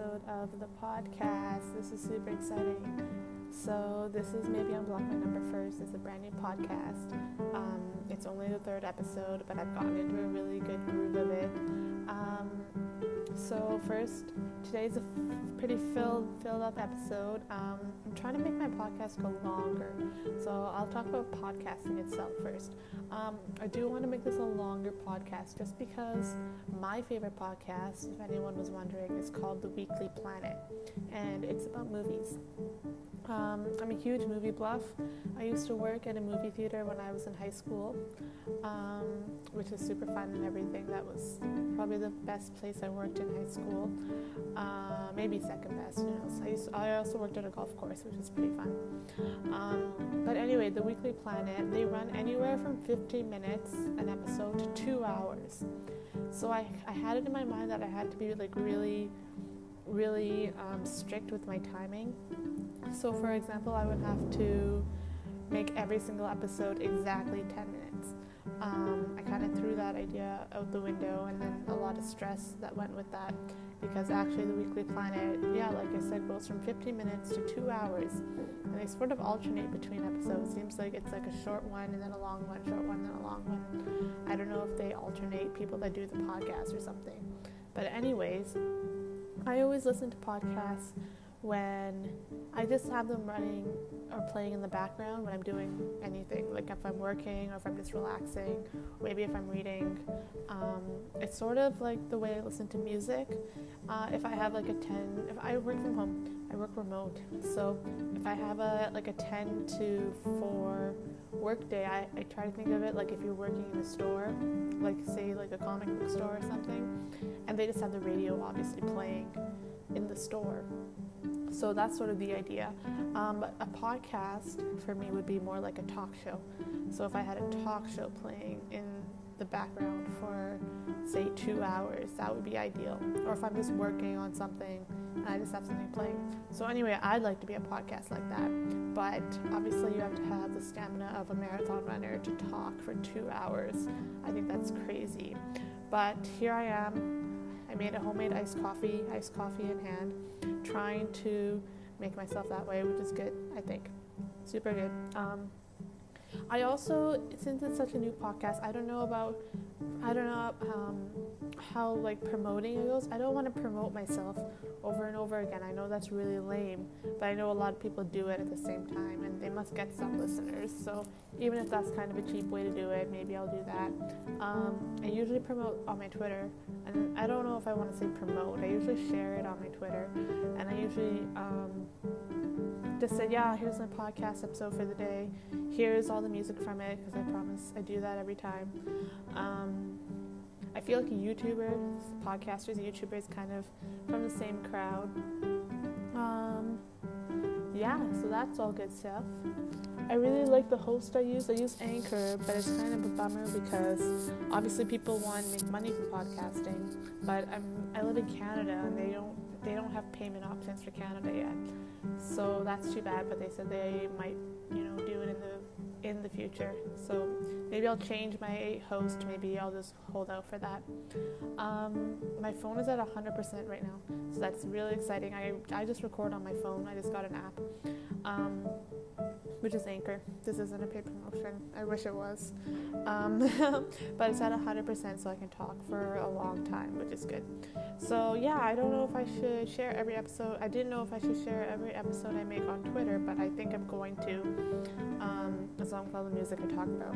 episode of the podcast. This is super exciting. So, this is maybe unblock my number first. It's a brand new podcast. Um, it's only the third episode, but I've gotten into a really good groove of it. Um, so first, today's a pretty filled filled up episode. Um, I'm trying to make my podcast go longer, so I'll talk about podcasting itself first. Um, I do want to make this a longer podcast just because my favorite podcast, if anyone was wondering, is called The Weekly Planet, and it's about movies. Um, I'm a huge movie buff. I used to work at a movie theater when I was in high school, um, which is super fun and everything. That was probably the best place I worked in high school. Uh, maybe second best, who knows. I, used to, I also worked at a golf course, which was pretty fun. Um, but anyway, the Weekly Planet, they run anywhere from 15 minutes an episode to two hours. So I, I had it in my mind that I had to be like really, really um, strict with my timing. So, for example, I would have to make every single episode exactly 10 minutes. Um, I kind of threw that idea out the window, and then a lot of stress that went with that because actually, the Weekly Planet, yeah, like I said, goes from 15 minutes to two hours, and they sort of alternate between episodes. Seems like it's like a short one and then a long one, short one, then a long one. I don't know if they alternate people that do the podcast or something. But, anyways, I always listen to podcasts when I just have them running or playing in the background when I'm doing anything, like if I'm working or if I'm just relaxing, maybe if I'm reading. Um, it's sort of like the way I listen to music. Uh, if I have like a 10, if I work from home, I work remote. So if I have a like a 10 to 4 work day, I, I try to think of it like if you're working in a store, like say like a comic book store or something, and they just have the radio obviously playing in the store so that's sort of the idea. Um, a podcast for me would be more like a talk show. So if I had a talk show playing in the background for, say, two hours, that would be ideal. Or if I'm just working on something I just have something playing. So anyway, I'd like to be a podcast like that. But obviously, you have to have the stamina of a marathon runner to talk for two hours. I think that's crazy. But here I am. I made a homemade iced coffee, iced coffee in hand trying to make myself that way, which is good, I think. Super good. Um, I also, since it's such a new podcast, I don't know about, I don't know um, how like promoting it goes. I don't want to promote myself over and over again. I know that's really lame, but I know a lot of people do it at the same time, and they must get some listeners. So even if that's kind of a cheap way to do it, maybe I'll do that. Um, I usually promote on my Twitter, and I don't know if I want to say promote. I usually share it on my Twitter, and I usually. Um, just said, yeah, here's my podcast episode for the day. Here's all the music from it because I promise I do that every time. Um, I feel like YouTubers, podcasters, YouTubers, kind of from the same crowd. Um, yeah, so that's all good stuff. I really like the host I use. I use Anchor, but it's kind of a bummer because obviously people want to make money from podcasting, but I'm I live in Canada and they don't they don't have payment options for Canada yet. So that's too bad, but they said they might, you know, in the future. So maybe I'll change my host. Maybe I'll just hold out for that. Um, my phone is at 100% right now, so that's really exciting. I I just record on my phone. I just got an app. Um, which is Anchor. This isn't a paid promotion. I wish it was. Um, but it's at 100% so I can talk for a long time, which is good. So, yeah, I don't know if I should share every episode. I didn't know if I should share every episode I make on Twitter, but I think I'm going to, um, as long as all the music I talk about.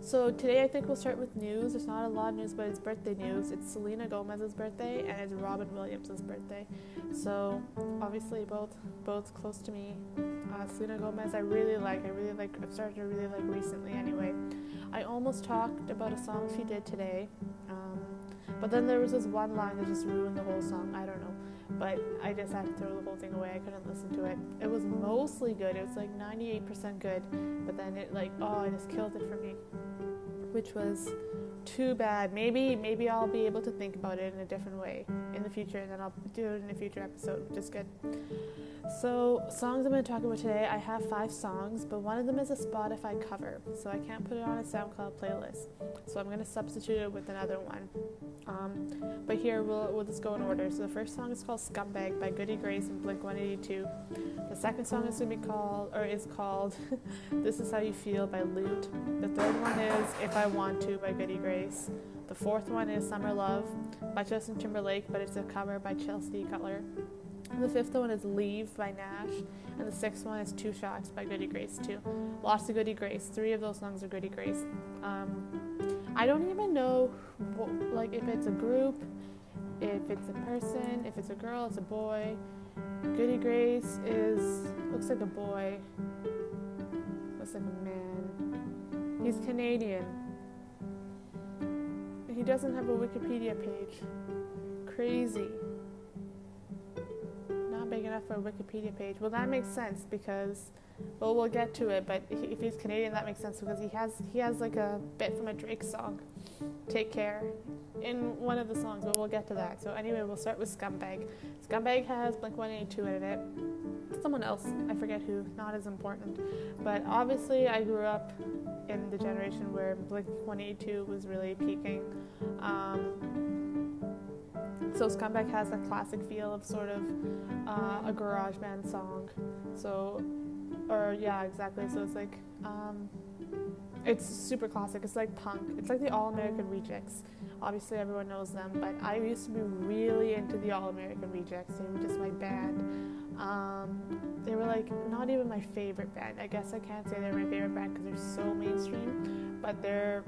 So today I think we'll start with news. There's not a lot of news, but it's birthday news. It's Selena Gomez's birthday and it's Robin Williams's birthday. So obviously both both close to me. Uh, Selena Gomez I really like. I really like. I've started to really like recently. Anyway, I almost talked about a song she did today, um, but then there was this one line that just ruined the whole song. I don't know but I just had to throw the whole thing away. I couldn't listen to it. It was mostly good. It was like 98% good, but then it like oh, it just killed it for me, which was too bad. Maybe maybe I'll be able to think about it in a different way in the future, and then I'll do it in a future episode, is good. So, songs I'm going to talk about today, I have five songs, but one of them is a Spotify cover, so I can't put it on a SoundCloud playlist. So, I'm going to substitute it with another one. Um, but here, we'll, we'll just go in order. So, the first song is called Scumbag by Goody Grace and Blink 182. The second song is going to be called, or is called This Is How You Feel by Loote. The third one is If I Want To by Goody Grace. The fourth one is Summer Love by Justin Timberlake, but it's a cover by Chelsea Cutler. The fifth one is Leave by Gnash, and the sixth one is Two Shots by Goody Grace, too. Lots of Goody Grace. Three of those songs are Goody Grace. Um, I don't even know, what, like, if it's a group, if it's a person, if it's a girl, it's a boy. Goody Grace is, looks like a boy, looks like a man. He's Canadian. He doesn't have a Wikipedia page. Crazy Not big enough for a Wikipedia page. Well, that makes sense because, well, we'll get to it. But if he's Canadian, that makes sense because he has he has like a bit from a Drake song, "Take Care," in one of the songs. But we'll get to that. So anyway, we'll start with Scumbag. Scumbag has Blink 182 in it. Someone else, I forget who, not as important. But obviously, I grew up in the generation where Blink 182 was really peaking. Um, so Scumbag has a classic feel of sort of uh, a garage band song. So, or yeah, exactly. So it's like, um, it's super classic. It's like punk. It's like the All American Rejects. Obviously, everyone knows them, but I used to be really into the All American Rejects. They were just my band. Um, they were like not even my favorite band. I guess I can't say they're my favorite band because they're so mainstream, but they're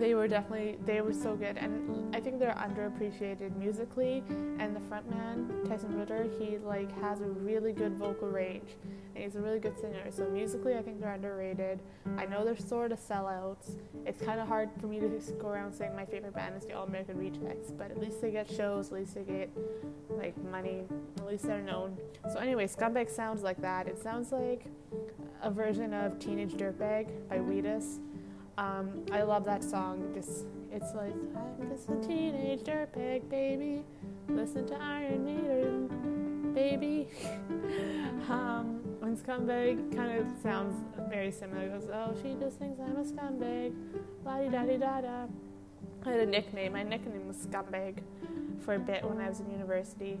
they were definitely they were so good. And i think they're underappreciated musically. And the frontman tyson ritter he like has a really good vocal range. And he's a really good singer. So musically i think they're underrated. I know they're sort of sellouts. It's kind of hard for me to go around saying my favorite band is the all american rejects. But at least they get shows at least they get like money. At least they're known. So anyway scumbag sounds like that. It sounds like a version of teenage dirtbag by Wheatus um, I love that song. Just it's like I'm just a teenage dirtbag baby. Listen to Iron Maiden, baby. um, and scumbag kind of sounds very similar. It goes, oh, she just thinks I'm a scumbag. La di da di da da. I had a nickname. My nickname was Scumbag for a bit when I was in university.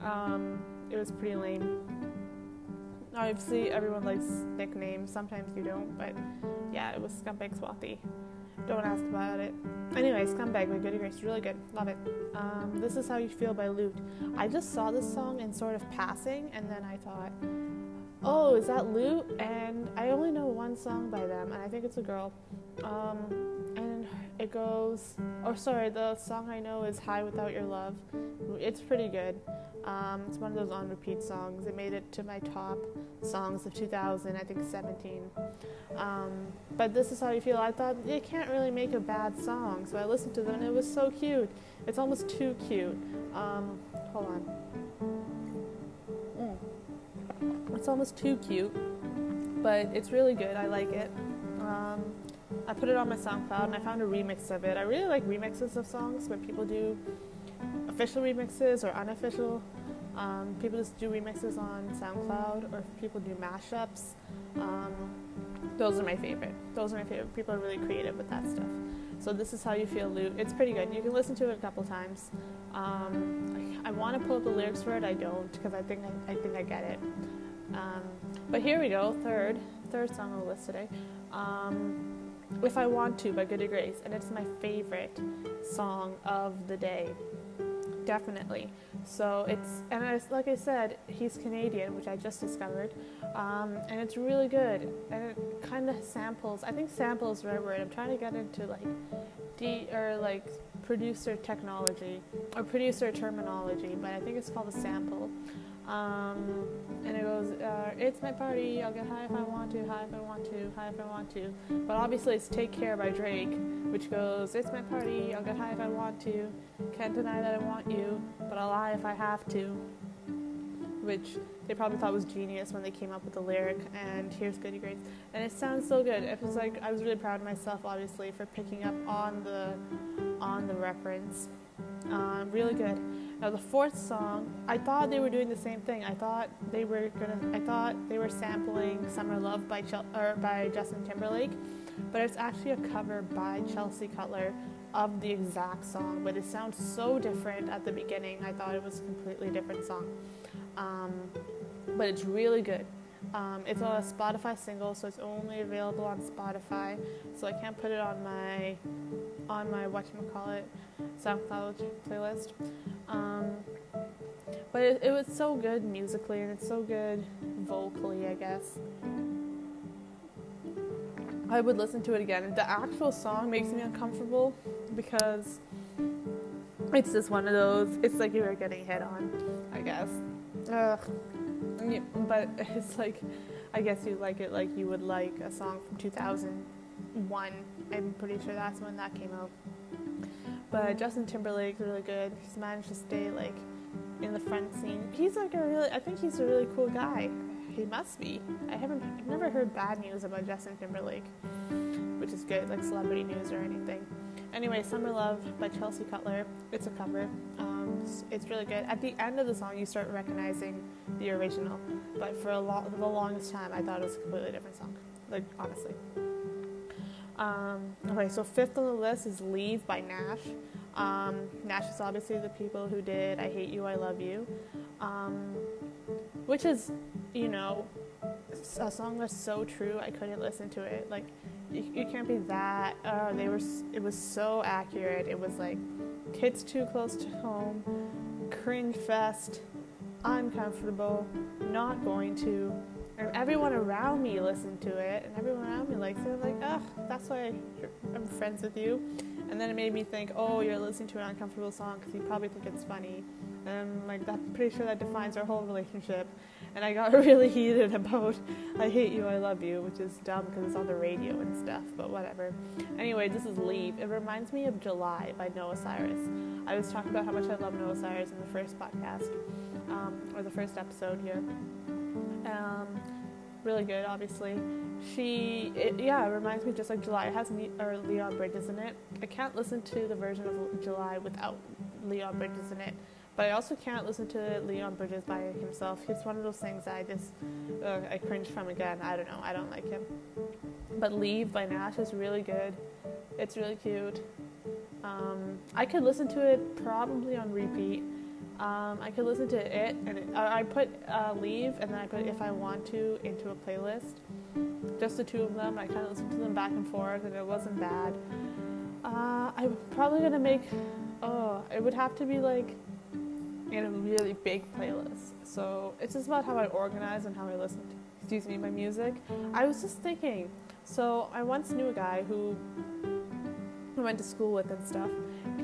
Um, it was pretty lame. Obviously, everyone likes nicknames. Sometimes you don't, but yeah, it was Scumbag Swathi. Don't ask about it. Anyway, Scumbag by Goody Grace, really good. Love it. Um, this is How You Feel by Loote. I just saw this song in sort of passing, and then I thought, oh, is that Loote? And I only know one song by them, and I think it's a girl. Um, it goes, oh, sorry, the song I know is High Without Your Love. It's pretty good. Um, it's one of those on repeat songs. It made it to my top songs of 2000, I think 17. Um, but this is how you feel. I thought you can't really make a bad song, so I listened to them and it was so cute. It's almost too cute. Um, hold on. Mm. It's almost too cute, but it's really good. I like it. I put it on my SoundCloud and I found a remix of it. I really like remixes of songs when people do official remixes or unofficial. Um, people just do remixes on SoundCloud, or people do mashups. Um, those are my favorite. Those are my favorite. People are really creative with that stuff. So this is how you feel, Loote. It's pretty good. You can listen to it a couple times. Um, I, I want to pull up the lyrics for it. I don't because I think I, I, think I get it. Um, but here we go. Third, third song on the list today. Um, if I Want to by Goody Grace, and it's my favorite song of the day definitely. So it's and like I said, he's Canadian, which I just discovered, um, and it's really good. And it kind of samples. I think sample is the right word. I'm trying to get into like D or like producer technology or producer terminology, but I think it's called a sample. Um, and it goes, uh, it's my party, I'll get high if I want to, high if I want to, high if I want to. But obviously it's Take Care by Drake, which goes, it's my party, I'll get high if I want to, can't deny that I want you, but I'll lie if I have to. Which they probably thought was genius when they came up with the lyric, and here's Goody Grace. And it sounds so good. It was like, I was really proud of myself, obviously, for picking up on the, on the reference. Um, really good. Now the fourth song, I thought they were doing the same thing. I thought they were gonna. I thought they were sampling "Summer Love" by Chel- or by Justin Timberlake, but it's actually a cover by Chelsea Cutler of the exact song. But it sounds so different at the beginning. I thought it was a completely different song, um, but it's really good. Um, it's a Spotify single, so it's only available on Spotify. So I can't put it on my on my whatchamacallit SoundCloud playlist. Um, but it, it was so good musically and it's so good vocally, I guess. I would listen to it again. The actual song makes me uncomfortable because it's just one of those. It's like you were getting hit on, I guess. Ugh. But it's like, I guess you like it like you would like a song from 2001. I'm pretty sure that's when that came out. But Justin Timberlake's really good. He's managed to stay like in the front scene. He's like a really, I think he's a really cool guy. He must be. I haven't, I've never heard bad news about Justin Timberlake, which is good, like celebrity news or anything. Anyway, Summer Love by Chelsea Cutler. It's a cover. Um, it's, it's, really good. At the end of the song, you start recognizing the original. But for a lo- the longest time, I thought it was a completely different song. Like honestly. Um, okay, so fifth on the list is Leave by Gnash. Um, Gnash is obviously the people who did I Hate You, I Love You, um, which is, you know, a song that's so true, I couldn't listen to it. Like, you, you can't be that, uh, they were, it was so accurate. It was like, kids too close to home, cringe fest, uncomfortable, not going to, and everyone around me listened to it, and everyone around me likes it. I'm like, ugh, that's why I'm friends with you. And then it made me think, oh, you're listening to an uncomfortable song because you probably think it's funny. And I'm like, I'm pretty sure that defines our whole relationship. And I got really heated about I hate you, I love you, which is dumb because it's on the radio and stuff, but whatever. Anyway, this is Leave. It reminds me of July by Noah Cyrus. I was talking about how much I love Noah Cyrus in the first podcast, um, or the first episode here. Um, really good, obviously. She, it, yeah, it reminds me just like July. It has ne- or Leon Bridges in it. I can't listen to the version of July without Leon Bridges in it. But I also can't listen to Leon Bridges by himself. He's one of those things I just uh, I cringe from again. I don't know. I don't like him. But Leave by Gnash is really good. It's really cute. Um, I could listen to it probably on repeat. Um, I could listen to it, and it, I put uh, Leave and then I put If I Want to into a playlist. Just the two of them. I kind of listened to them back and forth, and it wasn't bad. Uh, I'm probably gonna make. Oh, it would have to be like in a really big playlist. So it's just about how I organize and how I listen to, excuse me, my music. I was just thinking. So I once knew a guy who I went to school with and stuff.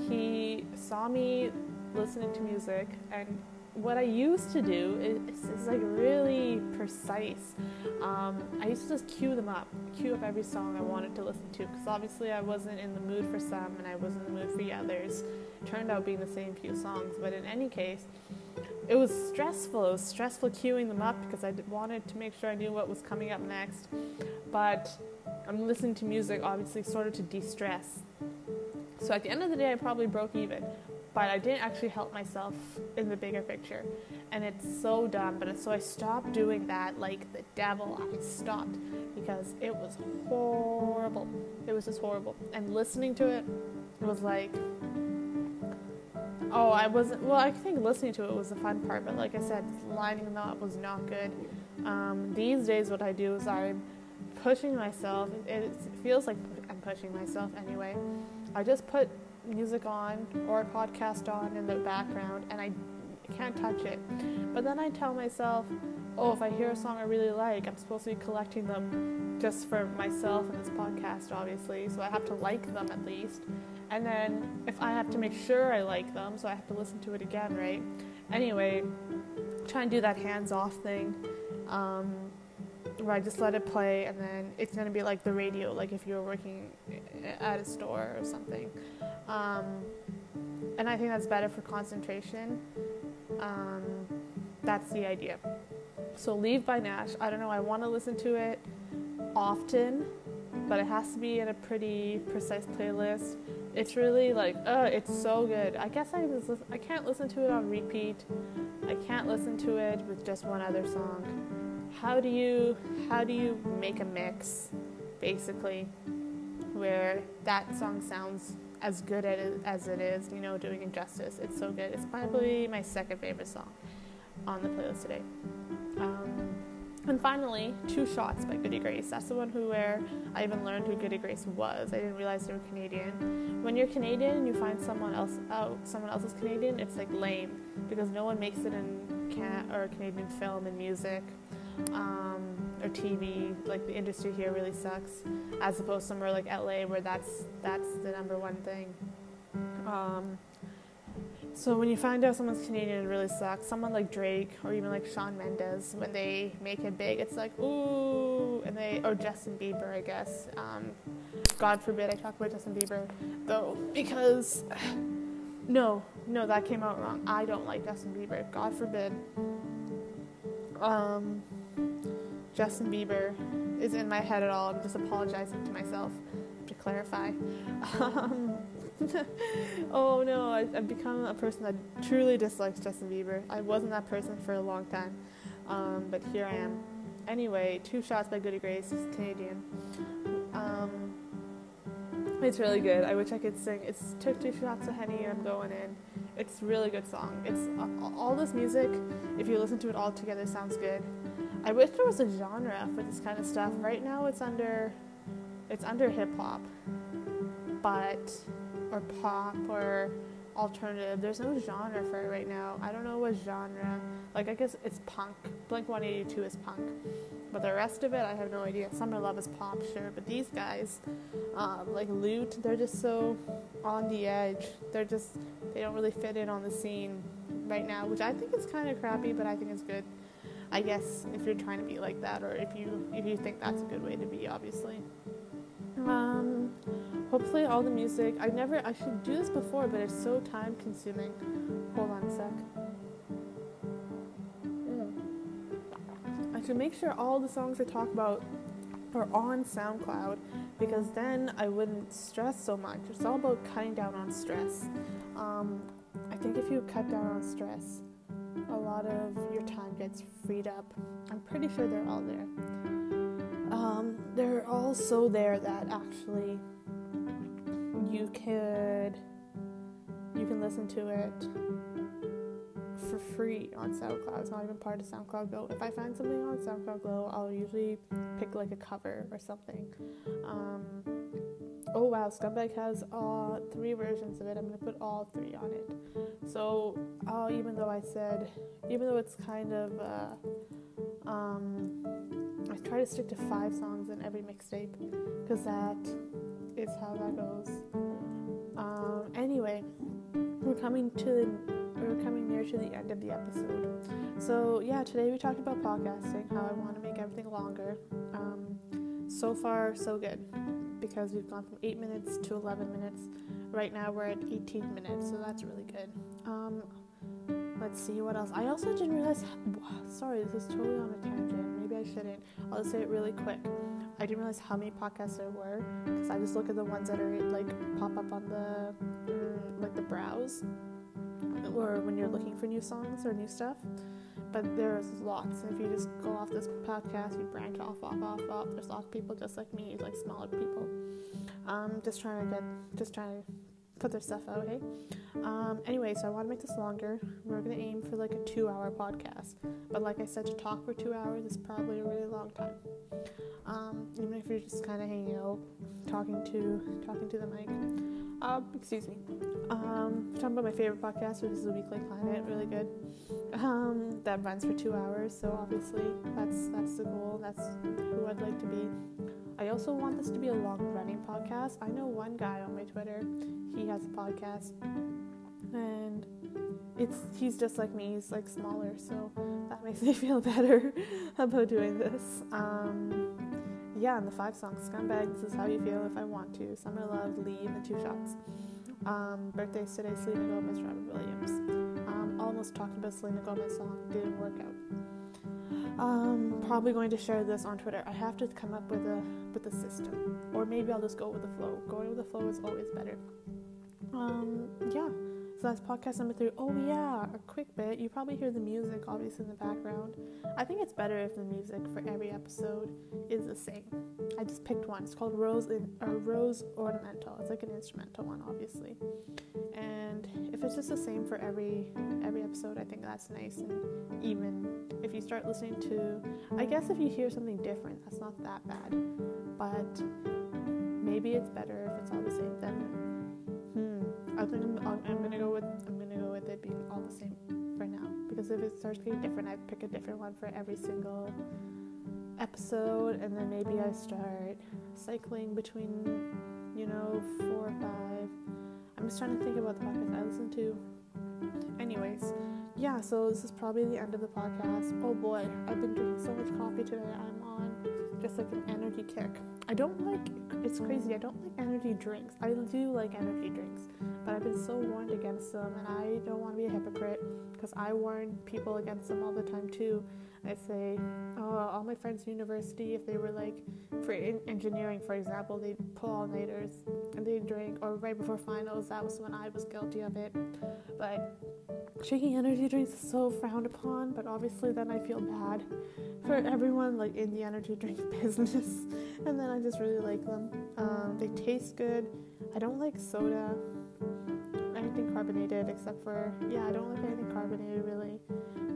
He saw me listening to music and what I used to do is, is like really precise. Um, I used to just cue them up, cue up every song I wanted to listen to, because obviously I wasn't in the mood for some and I was in the mood for the others. It turned out being the same few songs, but in any case, it was stressful. It was stressful queuing them up because I wanted to make sure I knew what was coming up next. But I'm listening to music, obviously, sort of to de stress. So at the end of the day, I probably broke even but I didn't actually help myself in the bigger picture. And it's so dumb, but so I stopped doing that like the devil. I stopped because it was horrible. It was just horrible. And listening to it was like, oh, I wasn't, well, I think listening to it was the fun part, but like I said, lining them up was not good. Um, these days, what I do is I'm pushing myself. It, it feels like I'm pushing myself anyway. I just put music on or a podcast on in the background and I can't touch it. But then I tell myself, oh, if I hear a song I really like, I'm supposed to be collecting them just for myself and this podcast, obviously. So I have to like them at least. And then if I have to make sure I like them, so I have to listen to it again, right? Anyway, try and do that hands off thing. Um, I just let it play and then it's gonna be like the radio, like if you were working at a store or something. Um, and I think that's better for concentration. Um, that's the idea. So Leave by Gnash. I don't know. I want to listen to it often, but it has to be in a pretty precise playlist. It's really like, uh, it's so good. I guess I I can't listen to it on repeat. I can't listen to it with just one other song. How do you how do you make a mix, basically, where that song sounds as good as it is, you know, doing it justice. It's so good. It's probably my second favorite song on the playlist today. Um, and finally, Two Shots by Goody Grace. That's the one who where I even learned who Goody Grace was. I didn't realize they were Canadian. When you're Canadian and you find someone else out, someone else is Canadian, it's like lame because no one makes it in Can or Canadian film and music. Um, or TV, like the industry here really sucks, as opposed to somewhere like LA where that's that's the number one thing. Um, so when you find out someone's Canadian, it really sucks. Someone like Drake or even like Shawn Mendes, when they make it big, it's like ooh, and they or Justin Bieber, I guess. Um, God forbid I talk about Justin Bieber, though, because no, no, that came out wrong. I don't like Justin Bieber. God forbid. Um, Justin Bieber is in my head at all. I'm just apologizing to myself to clarify. Um, oh no, I, have become a person that truly dislikes Justin Bieber. I wasn't that person for a long time, um, but here I am. Anyway, Two Shots by Goody Grace is Canadian. Um, it's really good. I wish I could sing. It's took two shots of Henny and I'm going in. It's really good song. It's uh, all this music. If you listen to it all together, sounds good. I wish there was a genre for this kind of stuff. Right now, it's under it's under hip hop, but or pop or alternative. There's no genre for it right now. I don't know what genre. Like I guess it's punk. Blink 182 is punk, but the rest of it I have no idea. Summer Love is pop, sure, but these guys, um, like Loote, they're just so on the edge. They're just they don't really fit in on the scene right now, which I think is kind of crappy, but I think it's good. I guess if you're trying to be like that, or if you if you think that's a good way to be, obviously. Um, hopefully all the music. I never. I should do this before, but it's so time consuming. Hold on a sec. I should make sure all the songs I talk about are on SoundCloud because then I wouldn't stress so much. It's all about cutting down on stress. Um, I think if you cut down on stress, a lot of your time gets freed up. I'm pretty sure they're all there. Um, they're all so there that actually you could you can listen to it for free on SoundCloud. It's not even part of SoundCloud Go. If I find something on SoundCloud Go, I'll usually pick like a cover or something. Um, oh wow, Scumbag has uh, three versions of it. I'm gonna put all three on it. So uh, even though I said, even though it's kind of, uh, um, I try to stick to five songs in every mixtape because that is how that goes. Um, anyway, we're coming to the we're coming near to the end of the episode. So yeah, today we talked about podcasting, how I want to make everything longer. Um, so far, so good because we've gone from 8 minutes to 11 minutes. Right now we're at 18 minutes, so that's really good. Um, let's see what else. I also didn't realize. Sorry, this is totally on a tangent. Maybe I shouldn't. I'll just say it really quick. I didn't realize how many podcasts there were because I just look at the ones that are like pop up on the mm, like the browse or when you're looking for new songs or new stuff but there's lots. If you just go off this podcast, you branch off, off, off, off. There's lots of people just like me, like smaller people, um, just trying to get, just trying to put their stuff out. Hey. Um, anyway, so I want to make this longer. We're gonna aim for like a two-hour podcast, but like I said, to talk for two hours is probably a really long time. Um, even if you're just kind of hanging out, talking to talking to the mic. Uh, excuse me. Um, talking about my favorite podcast, which is the Weekly Planet, really good. Um, that runs for two hours, so obviously that's that's the goal. That's who I'd like to be. I also want this to be a long running podcast. I know one guy on my Twitter, he has a podcast, and it's he's just like me. He's like smaller, so that makes me feel better about doing this. Um, yeah, and the five songs Scumbag, This Is How You Feel If I Want To, Summer Love, Leave, and Two Shots. Um, birthdays today, Selena Gomez, Robert Williams. Um, almost talked about Selena Gomez song, didn't work out. Um, probably going to share this on Twitter. I have to come up with a with a system, or maybe I'll just go with the flow. Going with the flow is always better. Um, yeah. So that's podcast number three. Oh yeah, a quick bit. You probably hear the music obviously in the background. I think it's better if the music for every episode is the same. I just picked one. It's called Rose in or Rose Ornamental. It's like an instrumental one, obviously. And if it's just the same for every every episode, I think that's nice and even. If you start listening to, I guess if you hear something different, that's not that bad. But maybe it's better if it's all the same. Then I think I'm, I'm, gonna go with I'm gonna go with it being all the same for now because if it starts getting different, I pick a different one for every single episode, and then maybe I start cycling between you know four or five. I'm just trying to think about the podcast I listen to. Anyways, yeah. So this is probably the end of the podcast. Oh boy, I've been drinking so much coffee today. I'm on just like an energy kick. I don't like, it's crazy, I don't like energy drinks. I do like energy drinks, but I've been so warned against them, and I don't want to be a hypocrite because I warn people against them all the time too. I say, oh, all my friends in university, if they were like, for in engineering, for example, they'd pull all nighters and they'd drink, or right before finals, that was when I was guilty of it. But drinking energy drinks is so frowned upon, but obviously then I feel bad for everyone like in the energy drink business, and then I just really like them. Um, they taste good. I don't like soda, carbonated except for yeah, I don't like anything carbonated really.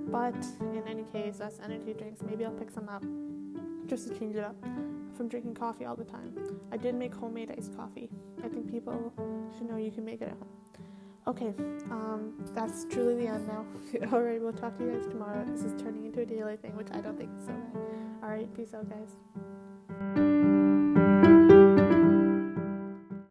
But in any case, that's energy drinks. Maybe I'll pick some up just to change it up from drinking coffee all the time. I did make homemade iced coffee. I think people should know you can make it at home. Okay, um, that's truly the end now. Alright, we'll talk to you guys tomorrow. This is turning into a daily thing, which I don't think is so bad. Alright, peace out, guys.